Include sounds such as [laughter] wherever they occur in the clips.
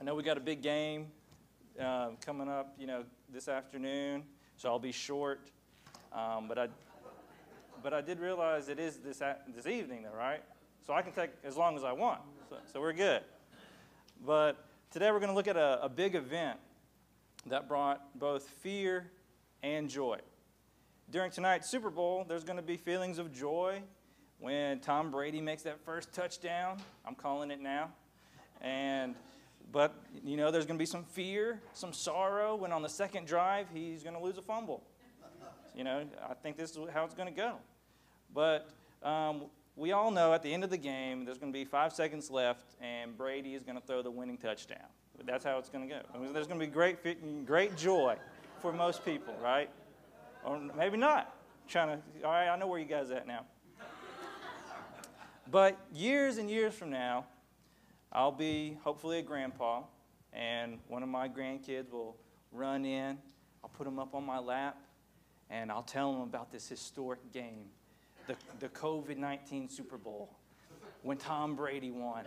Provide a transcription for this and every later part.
I know we got a big game uh, coming up, you know, this afternoon, so I'll be short. Um, but I, but I did realize it is this this evening, though, right? So I can take as long as I want. So, so we're good. But today we're going to look at a, a big event that brought both fear and joy. During tonight's Super Bowl, there's going to be feelings of joy when Tom Brady makes that first touchdown. I'm calling it now. And but you know, there's going to be some fear, some sorrow when on the second drive he's going to lose a fumble. You know, I think this is how it's going to go. But um, we all know at the end of the game, there's going to be five seconds left, and Brady is going to throw the winning touchdown. That's how it's going to go. I mean, there's going to be great, great joy for most people, right? Or maybe not. trying to, all right, I know where you guys at now. But years and years from now, I'll be hopefully a grandpa, and one of my grandkids will run in. I'll put them up on my lap, and I'll tell them about this historic game, the, the COVID 19 Super Bowl, when Tom Brady won.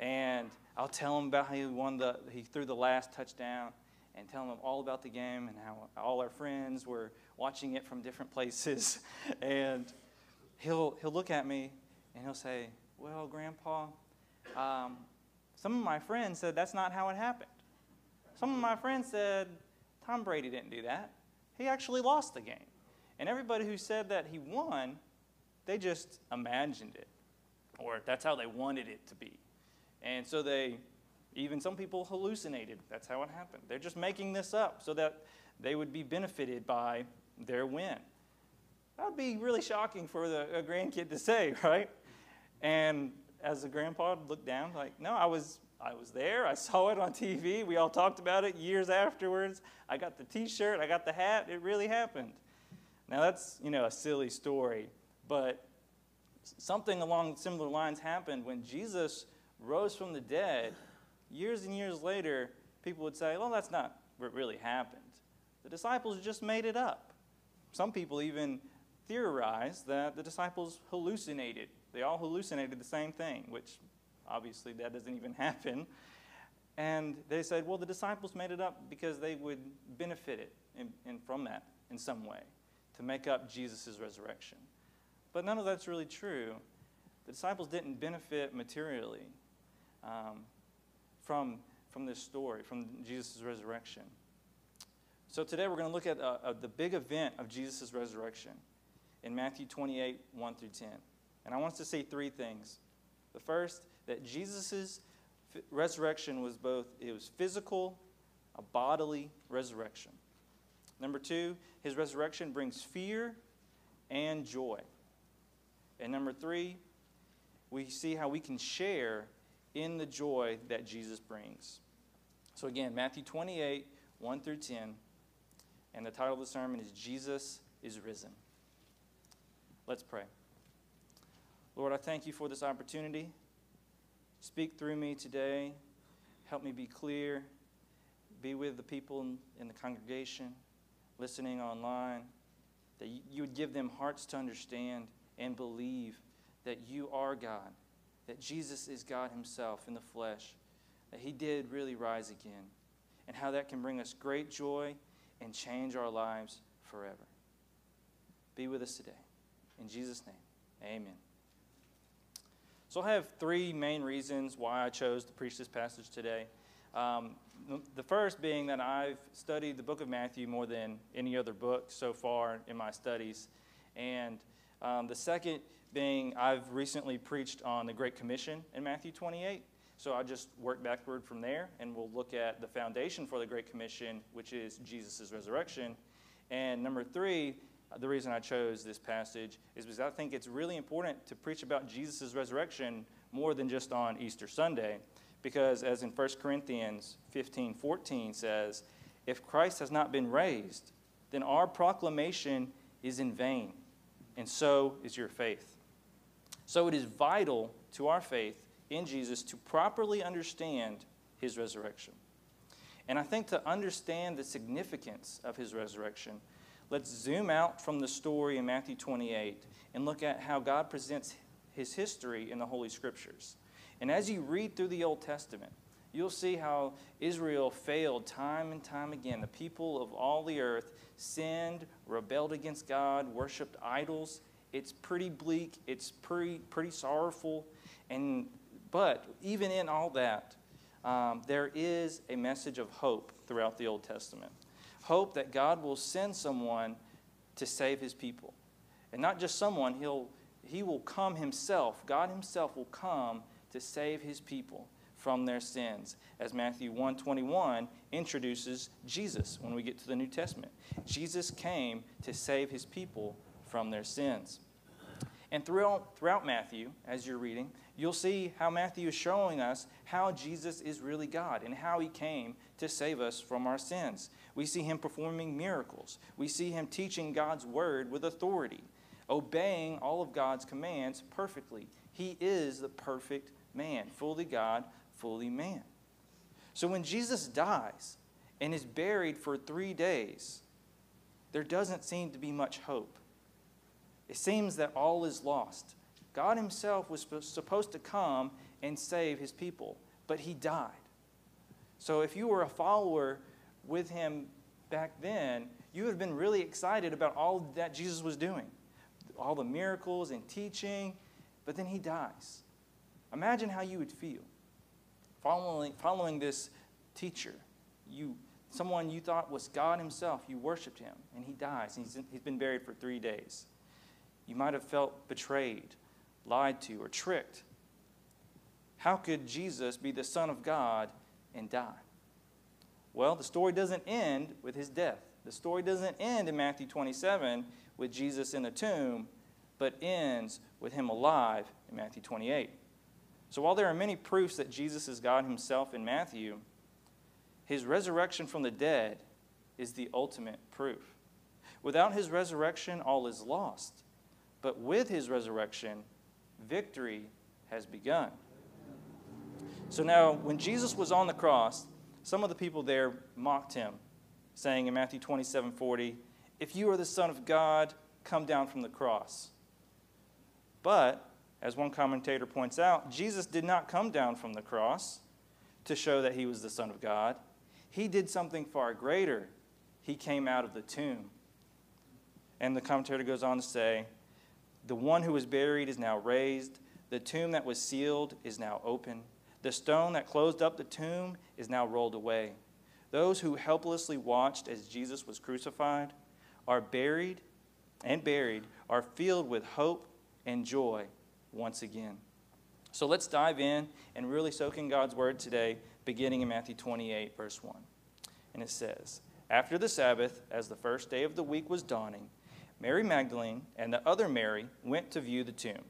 And I'll tell them about how he won the, he threw the last touchdown, and tell them all about the game and how all our friends were watching it from different places. [laughs] and he'll, he'll look at me and he'll say, Well, Grandpa, um, some of my friends said that's not how it happened. Some of my friends said Tom Brady didn't do that. He actually lost the game. And everybody who said that he won, they just imagined it, or that's how they wanted it to be. And so they, even some people hallucinated. That's how it happened. They're just making this up so that they would be benefited by their win. That would be really shocking for the, a grandkid to say, [laughs] right? And as a grandpa looked down, like, no, I was, I was there. I saw it on TV. We all talked about it years afterwards. I got the T-shirt. I got the hat. It really happened. Now that's you know a silly story, but something along similar lines happened when Jesus rose from the dead. Years and years later, people would say, "Well, that's not what really happened. The disciples just made it up." Some people even theorized that the disciples hallucinated they all hallucinated the same thing, which obviously that doesn't even [laughs] happen. And they said, well, the disciples made it up because they would benefit it in, in, from that in some way to make up Jesus' resurrection. But none of that's really true. The disciples didn't benefit materially um, from, from this story, from Jesus' resurrection. So today we're going to look at uh, uh, the big event of Jesus' resurrection in Matthew 28 1 through 10. And I want us to say three things. The first, that Jesus' resurrection was both, it was physical, a bodily resurrection. Number two, his resurrection brings fear and joy. And number three, we see how we can share in the joy that Jesus brings. So again, Matthew 28, 1 through 10. And the title of the sermon is Jesus is Risen. Let's pray. Lord, I thank you for this opportunity. Speak through me today. Help me be clear. Be with the people in, the congregation, listening online, that you would give them hearts to understand and believe that you are God, that Jesus is God Himself in the flesh, that He did really rise again, and how that can bring us great joy and change our lives forever. Be with us today. In Jesus' name, amen. So I have three main reasons why I chose to preach this passage today. Um, the first being that I've studied the book of Matthew more than any other book so far in my studies. And um, the second being I've recently preached on the Great Commission in Matthew 28. So I'll just work backward from there and we'll look at the foundation for the Great Commission, which is Jesus' resurrection. And number three, the reason I chose this passage is because I think it's really important to preach about Jesus' resurrection more than just on Easter Sunday. Because as in 1 Corinthians 15 14 says, if Christ has not been raised, then our proclamation is in vain, and so is your faith. So it is vital to our faith in Jesus to properly understand his resurrection. And I think to understand the significance of his resurrection, let's zoom out from the story in Matthew 28 and look at how God presents his history in the Holy Scriptures. And as you read through the Old Testament, you'll see how Israel failed time and time again. The people of all the earth sinned, rebelled against God, worshiped idols. It's pretty bleak, it's pretty, pretty sorrowful. And, but even in all that, um, there is a message of hope throughout the Old Testament. Hope that God will send someone to save his people. And not just someone, he'll, he will come himself. God himself will come to save his people from their sins. As Matthew 121 introduces Jesus when we get to the New Testament. Jesus came to save his people from their sins. And throughout, throughout Matthew, as you're reading, you'll see how Matthew is showing us how Jesus is really God and how he came to save us from our sins. We see him performing miracles, we see him teaching God's word with authority, obeying all of God's commands perfectly. He is the perfect man, fully God, fully man. So when Jesus dies and is buried for three days, there doesn't seem to be much hope. It seems that all is lost. God Himself was supposed to come and save His people, but He died. So if you were a follower with Him back then, you would have been really excited about all that Jesus was doing all the miracles and teaching, but then He dies. Imagine how you would feel following, following this teacher. You, someone you thought was God Himself, you worshiped Him, and He dies. And he's, he's been buried for three days. You might have felt betrayed lied to, or tricked. How could Jesus be the Son of God and die? Well, the story doesn't end with his death. The story doesn't end in Matthew 27 with Jesus in the tomb, but ends with him alive in Matthew 28. So while there are many proofs that Jesus is God himself in Matthew, his resurrection from the dead is the ultimate proof. Without his resurrection, all is lost. But with his resurrection, victory has begun. So now, when Jesus was on the cross, some of the people there mocked him, saying in Matthew 27 40, If you are the Son of God, come down from the cross. But, as one commentator points out, Jesus did not come down from the cross to show that he was the Son of God. He did something far greater. He came out of the tomb. And the commentator goes on to say, the one who was buried is now raised. The tomb that was sealed is now open. The stone that closed up the tomb is now rolled away. Those who helplessly watched as Jesus was crucified are buried and buried, are filled with hope and joy once again. So let's dive in and really soak in God's word today, beginning in Matthew 28, verse 1. And it says, After the Sabbath, as the first day of the week was dawning, Mary Magdalene and the other Mary went to view the tomb.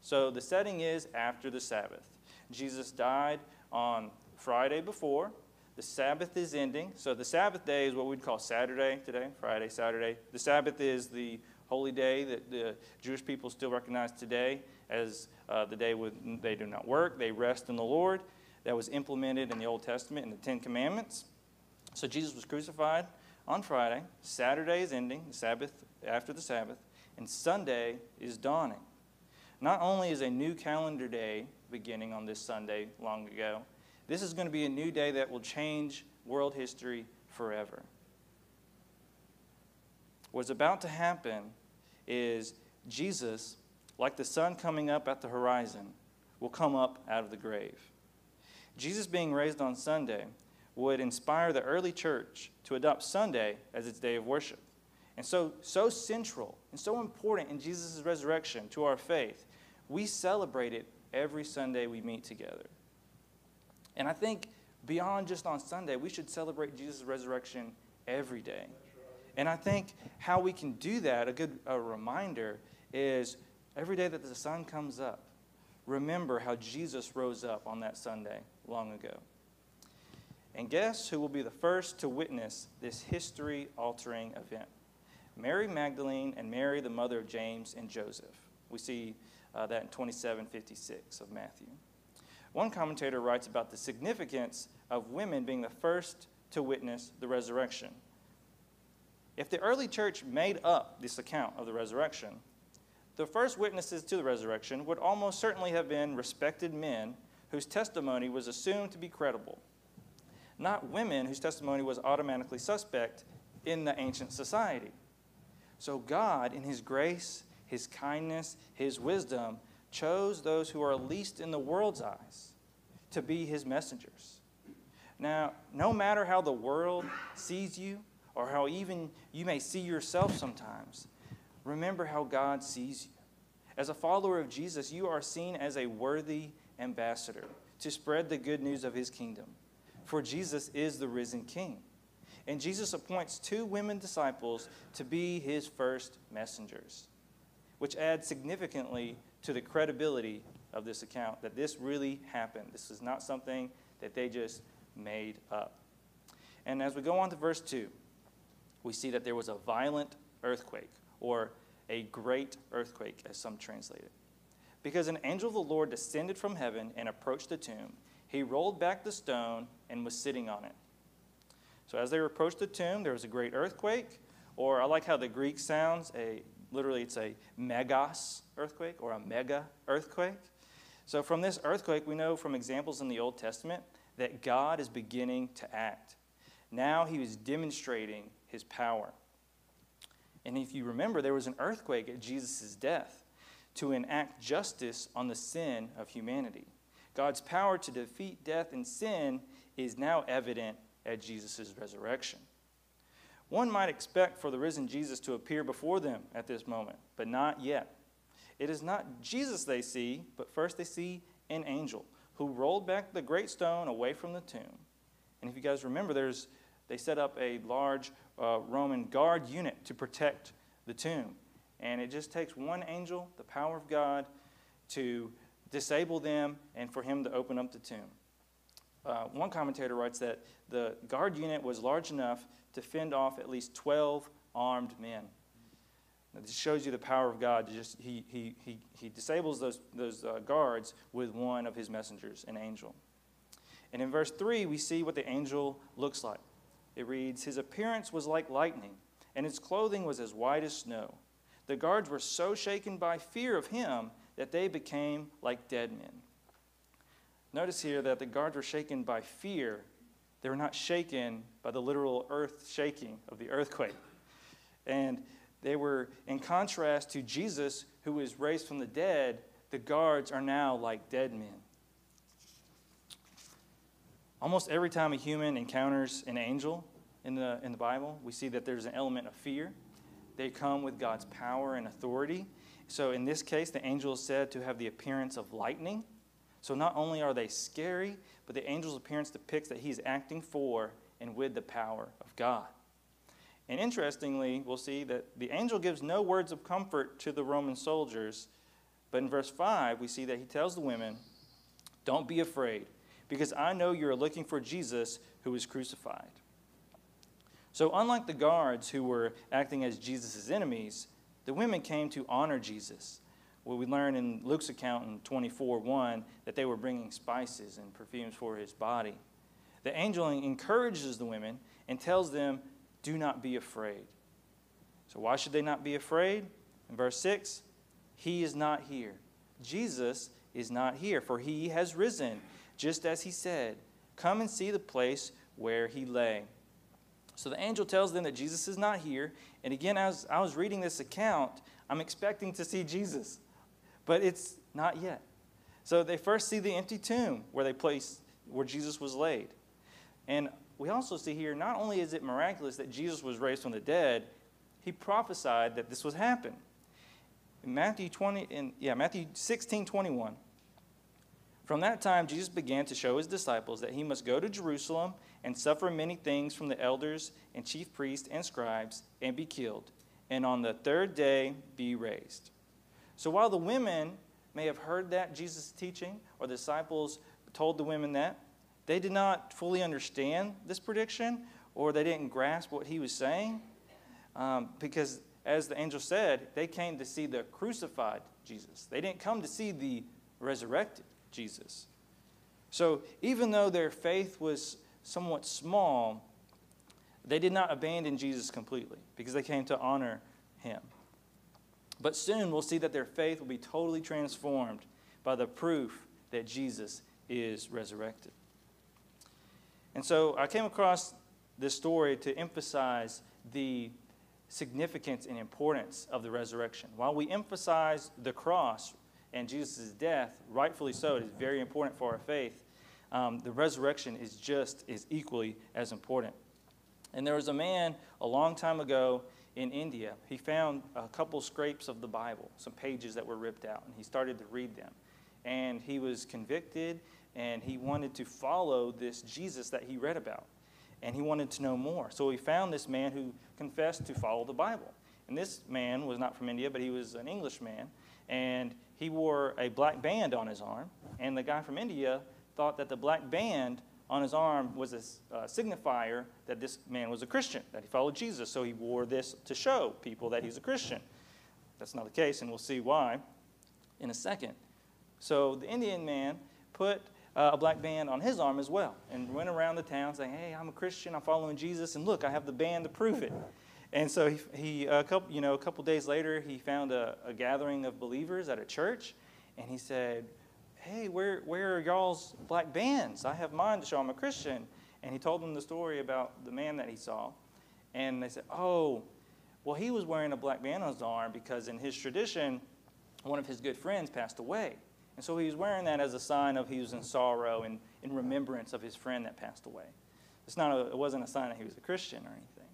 So the setting is after the Sabbath. Jesus died on Friday before. The Sabbath is ending. So the Sabbath day is what we'd call Saturday today, Friday, Saturday. The Sabbath is the holy day that the Jewish people still recognize today as uh, the day when they do not work, they rest in the Lord. That was implemented in the Old Testament in the Ten Commandments. So Jesus was crucified on Friday. Saturday is ending. The Sabbath after the Sabbath, and Sunday is dawning. Not only is a new calendar day beginning on this Sunday long ago, this is going to be a new day that will change world history forever. What's about to happen is Jesus, like the sun coming up at the horizon, will come up out of the grave. Jesus being raised on Sunday would inspire the early church to adopt Sunday as its day of worship. And so, so central and so important in Jesus' resurrection to our faith, we celebrate it every Sunday we meet together. And I think beyond just on Sunday, we should celebrate Jesus' resurrection every day. And I think how we can do that, a good a reminder, is every day that the sun comes up, remember how Jesus rose up on that Sunday long ago. And guess who will be the first to witness this history altering event? Mary Magdalene and Mary, the mother of James and Joseph. We see uh, that in 2756 of Matthew. One commentator writes about the significance of women being the first to witness the resurrection. If the early church made up this account of the resurrection, the first witnesses to the resurrection would almost certainly have been respected men whose testimony was assumed to be credible, not women whose testimony was automatically suspect in the ancient society. So God, in His grace, His kindness, His wisdom, chose those who are least in the world's eyes to be His messengers. Now, no matter how the world sees you, or how even you may see yourself sometimes, remember how God sees you. As a follower of Jesus, you are seen as a worthy ambassador to spread the good news of his kingdom. For Jesus is the risen king. And Jesus appoints two women disciples to be his first messengers, which adds significantly to the credibility of this account that this really happened. This is not something that they just made up. And as we go on to verse 2, we see that there was a violent earthquake, or a great earthquake, as some translate it. Because an angel of the Lord descended from heaven and approached the tomb. He rolled back the stone and was sitting on it. So as they approached the tomb, there was a great earthquake, or I like how the Greek sounds, a literally it's a megas earthquake or a mega earthquake. So from this earthquake, we know from examples in the Old Testament that God is beginning to act. Now he was demonstrating his power. And if you remember, there was an earthquake at Jesus' death to enact justice on the sin of humanity. God's power to defeat death and sin is now evident at Jesus' resurrection. One might expect for the risen Jesus to appear before them at this moment, but not yet. It is not Jesus they see, but first they see an angel who rolled back the great stone away from the tomb. And if you guys remember, there's, they set up a large uh, Roman guard unit to protect the tomb. And it just takes one angel, the power of God, to disable them and for him to open up the tomb. Uh, one commentator writes that the guard unit was large enough to fend off at least 12 armed men. Now, this shows you the power of God. Just, he, he, he, he disables those, those uh, guards with one of his messengers, an angel. And in verse 3, we see what the angel looks like. It reads His appearance was like lightning, and his clothing was as white as snow. The guards were so shaken by fear of him that they became like dead men. Notice here that the guards were shaken by fear. They were not shaken by the literal earth shaking of the earthquake. And they were, in contrast to Jesus, who was raised from the dead, the guards are now like dead men. Almost every time a human encounters an angel in the, in the Bible, we see that there's an element of fear. They come with God's power and authority. So in this case, the angel is said to have the appearance of lightning. So not only are they scary, but the angel's appearance depicts that he's acting for and with the power of God. And interestingly, we'll see that the angel gives no words of comfort to the Roman soldiers, but in verse 5, we see that he tells the women, Don't be afraid because I know you're looking for Jesus who was crucified. So, unlike the guards who were acting as Jesus' enemies, the women came to honor Jesus. Well, we learn in Luke's account in 24 1 that they were bringing spices and perfumes for his body. The angel encourages the women and tells them, Do not be afraid. So, why should they not be afraid? In verse 6, He is not here. Jesus is not here, for he has risen just as he said, Come and see the place where he lay. So the angel tells them that Jesus is not here. And again, as I was reading this account, I'm expecting to see Jesus, but it's not yet. So they first see the empty tomb where they placed where Jesus was laid. And we also see here not only is it miraculous that Jesus was raised from the dead, he prophesied that this would happen. In Matthew 20 in yeah, Matthew 16, 21. From that time, Jesus began to show his disciples that he must go to Jerusalem and suffer many things from the elders and chief priests and scribes and be killed, and on the third day be raised. So while the women may have heard that Jesus' teaching, or the disciples told the women that, they did not fully understand this prediction, or they didn't grasp what he was saying, um, because as the angel said, they came to see the crucified Jesus. They didn't come to see the resurrected. Jesus. So even though their faith was somewhat small, they did not abandon Jesus completely because they came to honor him. But soon we'll see that their faith will be totally transformed by the proof that Jesus is resurrected. And so I came across this story to emphasize the significance and importance of the resurrection. While we emphasize the cross and Jesus' death, rightfully so, it is very important for our faith. Um, the resurrection is just is equally as important. And there was a man a long time ago in India. He found a couple scrapes of the Bible, some pages that were ripped out, and he started to read them. And he was convicted, and he wanted to follow this Jesus that he read about. And he wanted to know more. So he found this man who confessed to follow the Bible. And this man was not from India, but he was an Englishman. And he wore a black band on his arm. And the guy from India thought that the black band on his arm was a uh, signifier that this man was a Christian, that he followed Jesus. So he wore this to show people that he's a Christian. That's not the case, and we'll see why in a second. So the Indian man put uh, a black band on his arm as well and went around the town saying, Hey, I'm a Christian, I'm following Jesus, and look, I have the band to prove it. And so he, he a couple, you know, a couple days later, he found a, a gathering of believers at a church, and he said, hey, where, where are y'all's black bands? I have mine to show I'm a Christian. And he told them the story about the man that he saw. And they said, oh, well, he was wearing a black band on his arm because in his tradition, one of his good friends passed away. And so he was wearing that as a sign of he was in sorrow and in remembrance of his friend that passed away. It's not a, it wasn't a sign that he was a Christian or anything.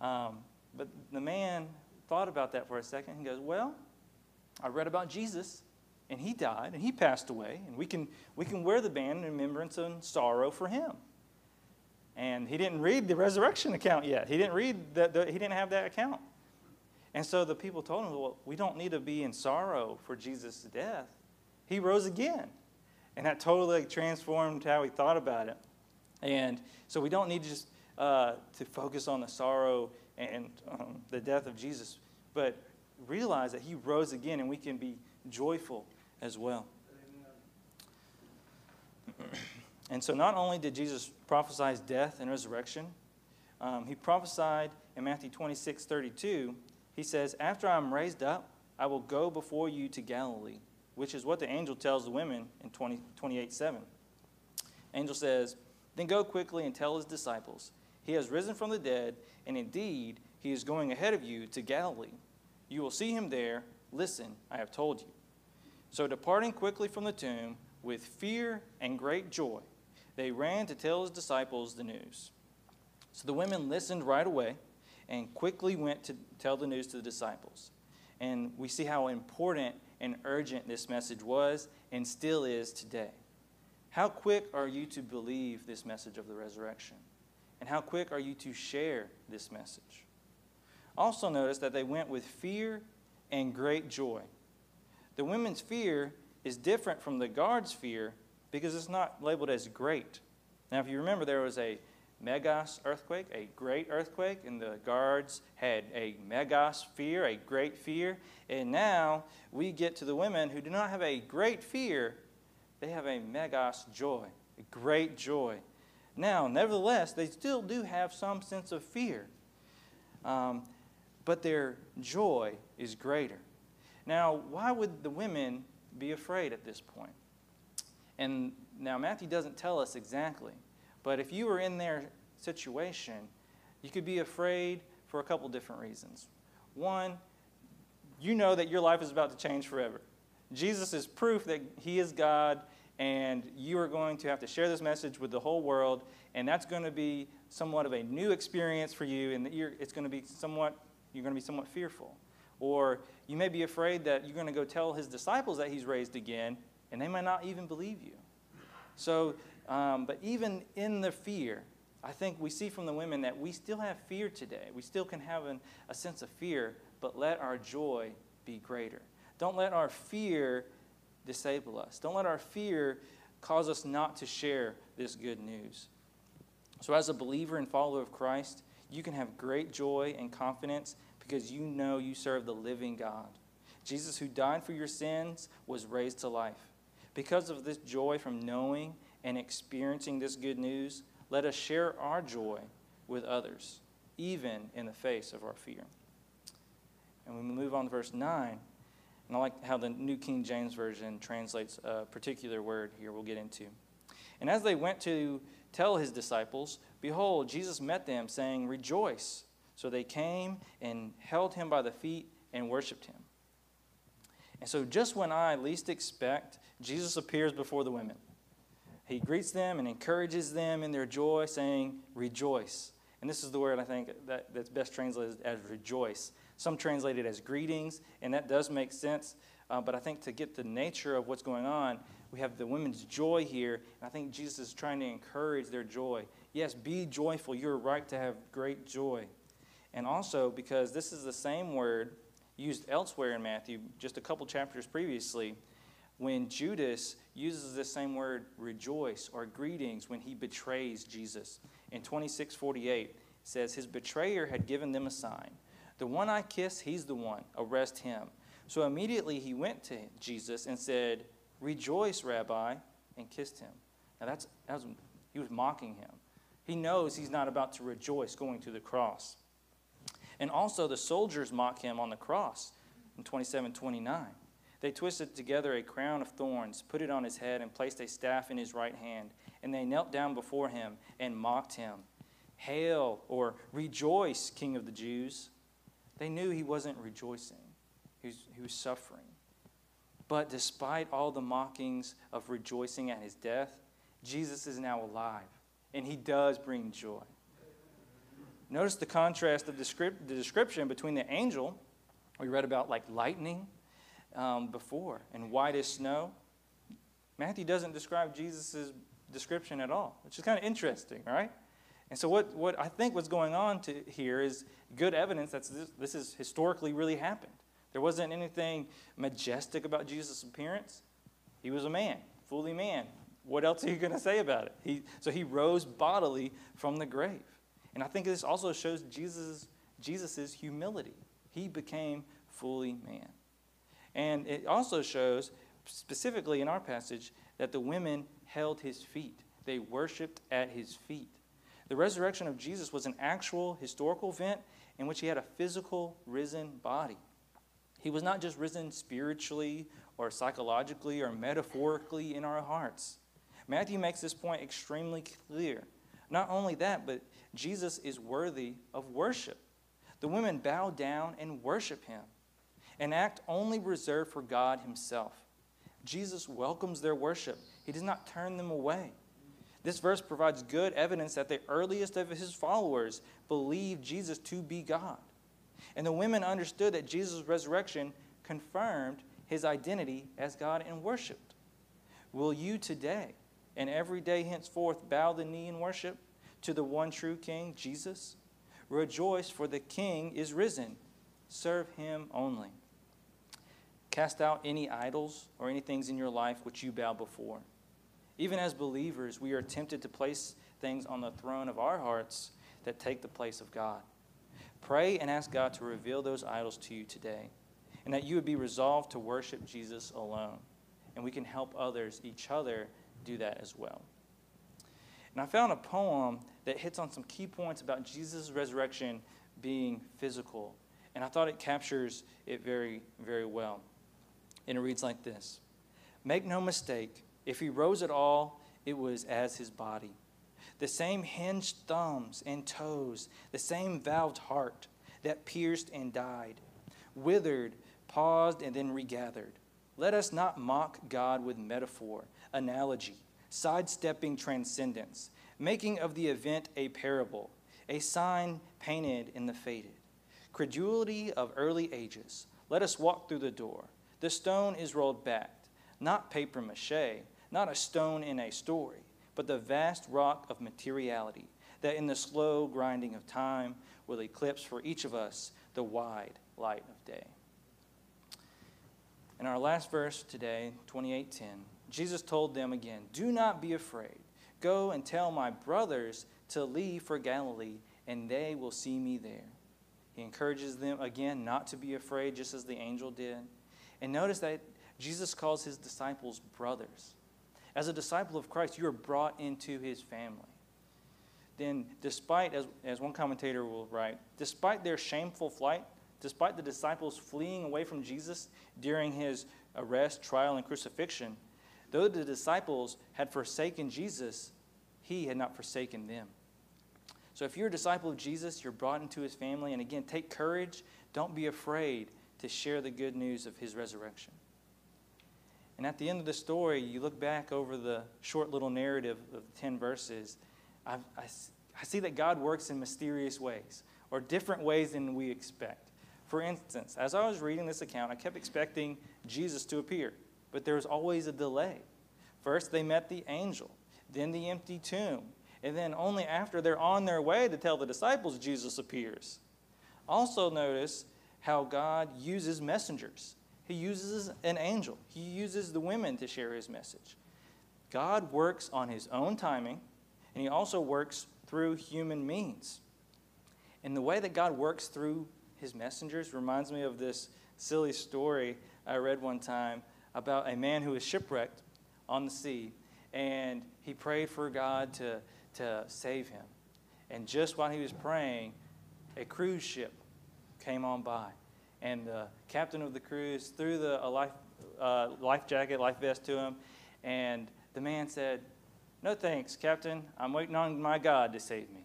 Um, but the man thought about that for a second and goes, Well, I read about Jesus and he died and he passed away and we can we can wear the band in remembrance and sorrow for him. And he didn't read the resurrection account yet. He didn't read that he didn't have that account. And so the people told him well we don't need to be in sorrow for jesus' death. He rose again. And that totally transformed how he thought about it. And so we don't need just uh, to focus on the sorrow and um, the death of jesus but realize that he rose again and we can be joyful as well. And so, not only did Jesus prophesy death and resurrection, um, he prophesied in Matthew 26 32, he says, After I'm raised up, I will go before you to Galilee, which is what the angel tells the women in 20, 28 7. Angel says, Then go quickly and tell his disciples, He has risen from the dead, and indeed, he is going ahead of you to Galilee. You will see him there. Listen, I have told you. So, departing quickly from the tomb with fear and great joy, they ran to tell his disciples the news. So the women listened right away and quickly went to tell the news to the disciples. And we see how important and urgent this message was and still is today. How quick are you to believe this message of the resurrection? And how quick are you to share this message? Also, notice that they went with fear and great joy. The women's fear is different from the guards' fear because it's not labeled as great. Now, if you remember, there was a megas earthquake, a great earthquake, and the guards had a megas fear, a great fear. And now we get to the women who do not have a great fear, they have a megas joy, a great joy. Now, nevertheless, they still do have some sense of fear, um, but their joy is greater. Now, why would the women be afraid at this point? And now, Matthew doesn't tell us exactly, but if you were in their situation, you could be afraid for a couple different reasons. One, you know that your life is about to change forever. Jesus is proof that He is God, and you are going to have to share this message with the whole world, and that's going to be somewhat of a new experience for you, and it's going to be somewhat, you're going to be somewhat fearful. Or you may be afraid that you're going to go tell his disciples that he's raised again, and they might not even believe you. So, um, but even in the fear, I think we see from the women that we still have fear today. We still can have an, a sense of fear, but let our joy be greater. Don't let our fear disable us. Don't let our fear cause us not to share this good news. So, as a believer and follower of Christ, you can have great joy and confidence because you know you serve the living God. Jesus, who died for your sins, was raised to life. Because of this joy from knowing and experiencing this good news, let us share our joy with others, even in the face of our fear. And we move on to verse 9. And I like how the New King James Version translates a particular word here we'll get into. And as they went to tell his disciples, behold, Jesus met them, saying, Rejoice. So they came and held him by the feet and worshiped him. And so, just when I least expect, Jesus appears before the women. He greets them and encourages them in their joy, saying, Rejoice. And this is the word I think that, that's best translated as rejoice. Some translate it as greetings, and that does make sense. Uh, but I think to get the nature of what's going on, we have the women's joy here, and I think Jesus is trying to encourage their joy. Yes, be joyful. You're right to have great joy. And also, because this is the same word used elsewhere in Matthew, just a couple chapters previously, when Judas uses the same word rejoice or greetings when he betrays Jesus. In 2648, says, His betrayer had given them a sign. The one I kiss, he's the one. Arrest him. So immediately he went to Jesus and said, Rejoice, Rabbi, and kissed him. Now that's, that was, he was mocking him. He knows he's not about to rejoice going to the cross. And also the soldiers mock him on the cross in 27 29. They twisted together a crown of thorns, put it on his head, and placed a staff in his right hand. And they knelt down before him and mocked him. Hail, or rejoice, King of the Jews. They knew he wasn't rejoicing, he was, he was suffering. But despite all the mockings of rejoicing at his death, Jesus is now alive, and he does bring joy. Notice the contrast of the description between the angel, we read about like lightning um, before, and white as snow. Matthew doesn't describe Jesus' description at all, which is kind of interesting, right? And so, what, what I think what's going on to here is good evidence that this, this has historically really happened. There wasn't anything majestic about Jesus' appearance. He was a man, fully man. What else are you going to say about it? He, so he rose bodily from the grave. And I think this also shows Jesus' Jesus's humility. He became fully man. And it also shows, specifically in our passage, that the women held his feet. They worshiped at his feet. The resurrection of Jesus was an actual historical event in which he had a physical risen body. He was not just risen spiritually or psychologically or metaphorically in our hearts. Matthew makes this point extremely clear. Not only that, but Jesus is worthy of worship. The women bow down and worship him, an act only reserved for God himself. Jesus welcomes their worship, he does not turn them away. This verse provides good evidence that the earliest of his followers believed Jesus to be God. And the women understood that Jesus' resurrection confirmed his identity as God and worshiped. Will you today and every day henceforth bow the knee and worship to the one true King, Jesus? Rejoice, for the King is risen. Serve him only. Cast out any idols or any things in your life which you bow before. Even as believers, we are tempted to place things on the throne of our hearts that take the place of God. Pray and ask God to reveal those idols to you today, and that you would be resolved to worship Jesus alone. And we can help others, each other, do that as well. And I found a poem that hits on some key points about Jesus' resurrection being physical. And I thought it captures it very, very well. And it reads like this Make no mistake, if he rose at all, it was as his body. The same hinged thumbs and toes, the same valved heart that pierced and died, withered, paused, and then regathered. Let us not mock God with metaphor, analogy, sidestepping transcendence, making of the event a parable, a sign painted in the faded. Credulity of early ages, let us walk through the door. The stone is rolled back, not paper mache, not a stone in a story, but the vast rock of materiality that in the slow grinding of time will eclipse for each of us the wide light of day. In our last verse today, 28:10, Jesus told them again, "Do not be afraid. Go and tell my brothers to leave for Galilee, and they will see me there." He encourages them again not to be afraid, just as the angel did. And notice that Jesus calls his disciples brothers. As a disciple of Christ, you are brought into his family. Then, despite, as, as one commentator will write, despite their shameful flight despite the disciples fleeing away from Jesus during his arrest, trial, and crucifixion, though the disciples had forsaken Jesus, he had not forsaken them. So if you're a disciple of Jesus, you're brought into his family. And again, take courage. Don't be afraid to share the good news of his resurrection. And at the end of the story, you look back over the short little narrative of the 10 verses. I, I, I see that God works in mysterious ways or different ways than we expect. For instance, as I was reading this account, I kept expecting Jesus to appear, but there was always a delay. First, they met the angel, then the empty tomb, and then only after they're on their way to tell the disciples, Jesus appears. Also, notice how God uses messengers. He uses an angel, He uses the women to share His message. God works on His own timing, and He also works through human means. And the way that God works through his messengers reminds me of this silly story I read one time about a man who was shipwrecked on the sea. And he prayed for God to, to save him. And just while he was praying, a cruise ship came on by. And the captain of the cruise threw the, a life, uh, life jacket, life vest to him. And the man said, No thanks, Captain. I'm waiting on my God to save me.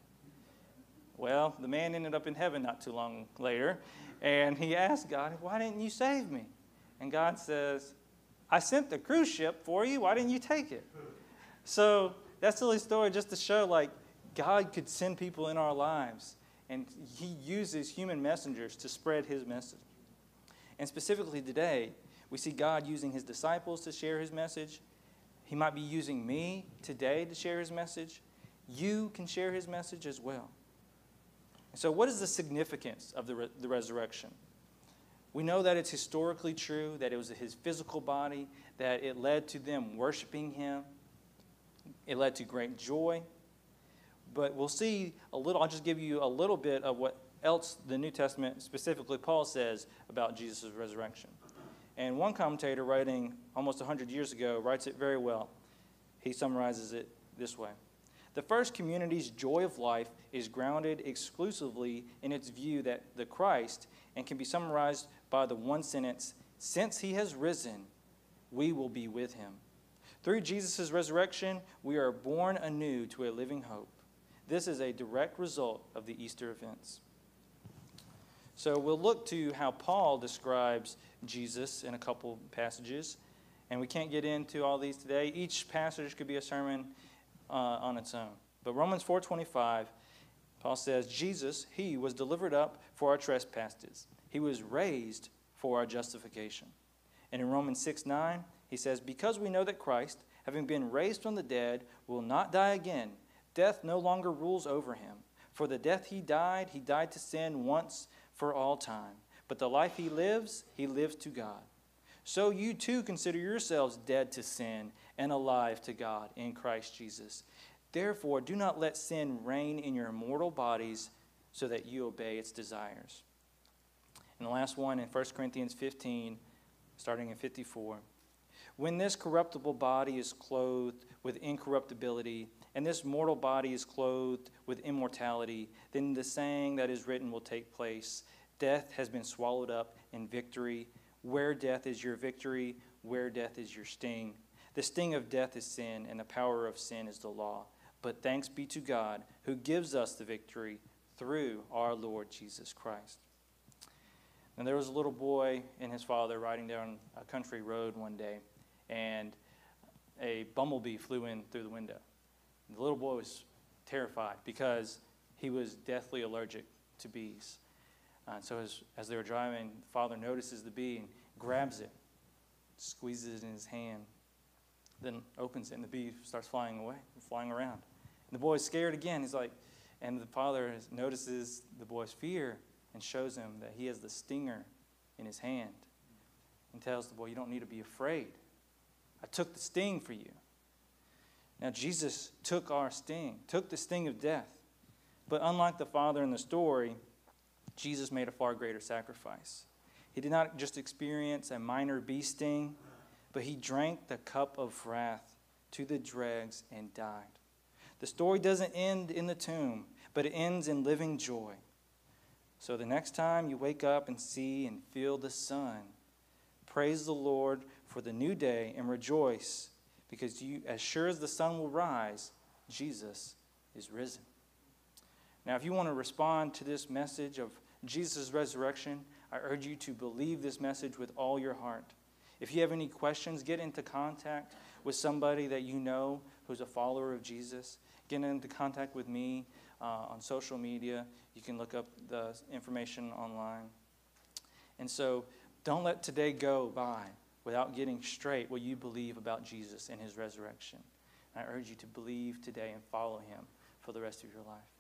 Well, the man ended up in heaven not too long later, and he asked God, Why didn't you save me? And God says, I sent the cruise ship for you. Why didn't you take it? So that silly story just to show like God could send people in our lives, and He uses human messengers to spread His message. And specifically today, we see God using His disciples to share His message. He might be using me today to share His message. You can share His message as well. So, what is the significance of the, re- the resurrection? We know that it's historically true, that it was his physical body, that it led to them worshiping him, it led to great joy. But we'll see a little, I'll just give you a little bit of what else the New Testament, specifically Paul, says about Jesus' resurrection. And one commentator writing almost 100 years ago writes it very well. He summarizes it this way the first community's joy of life is grounded exclusively in its view that the Christ, and can be summarized by the one sentence Since he has risen, we will be with him. Through Jesus' resurrection, we are born anew to a living hope. This is a direct result of the Easter events. So we'll look to how Paul describes Jesus in a couple passages. And we can't get into all these today. Each passage could be a sermon uh, on its own. But Romans 4:25, Paul says, Jesus, he was delivered up for our trespasses. He was raised for our justification. And in Romans 6 9, he says, Because we know that Christ, having been raised from the dead, will not die again, death no longer rules over him. For the death he died, he died to sin once for all time. But the life he lives, he lives to God. So you too consider yourselves dead to sin and alive to God in Christ Jesus. Therefore, do not let sin reign in your mortal bodies so that you obey its desires. And the last one in 1 Corinthians 15, starting in 54. When this corruptible body is clothed with incorruptibility, and this mortal body is clothed with immortality, then the saying that is written will take place Death has been swallowed up in victory. Where death is your victory, where death is your sting. The sting of death is sin, and the power of sin is the law. But thanks be to God who gives us the victory through our Lord Jesus Christ. And there was a little boy and his father riding down a country road one day, and a bumblebee flew in through the window. The little boy was terrified because he was deathly allergic to bees. Uh, so as, as they were driving, the father notices the bee and grabs it, squeezes it in his hand, then opens it, and the bee starts flying away, flying around. And the boy's scared again. He's like, and the father notices the boy's fear and shows him that he has the stinger in his hand and tells the boy, You don't need to be afraid. I took the sting for you. Now, Jesus took our sting, took the sting of death. But unlike the father in the story, Jesus made a far greater sacrifice. He did not just experience a minor bee sting, but he drank the cup of wrath to the dregs and died. The story doesn't end in the tomb, but it ends in living joy. So the next time you wake up and see and feel the sun, praise the Lord for the new day and rejoice because you as sure as the sun will rise, Jesus is risen. Now, if you want to respond to this message of Jesus' resurrection, I urge you to believe this message with all your heart. If you have any questions, get into contact with somebody that you know who's a follower of Jesus. Get into contact with me uh, on social media. You can look up the information online. And so don't let today go by without getting straight what you believe about Jesus and his resurrection. And I urge you to believe today and follow him for the rest of your life.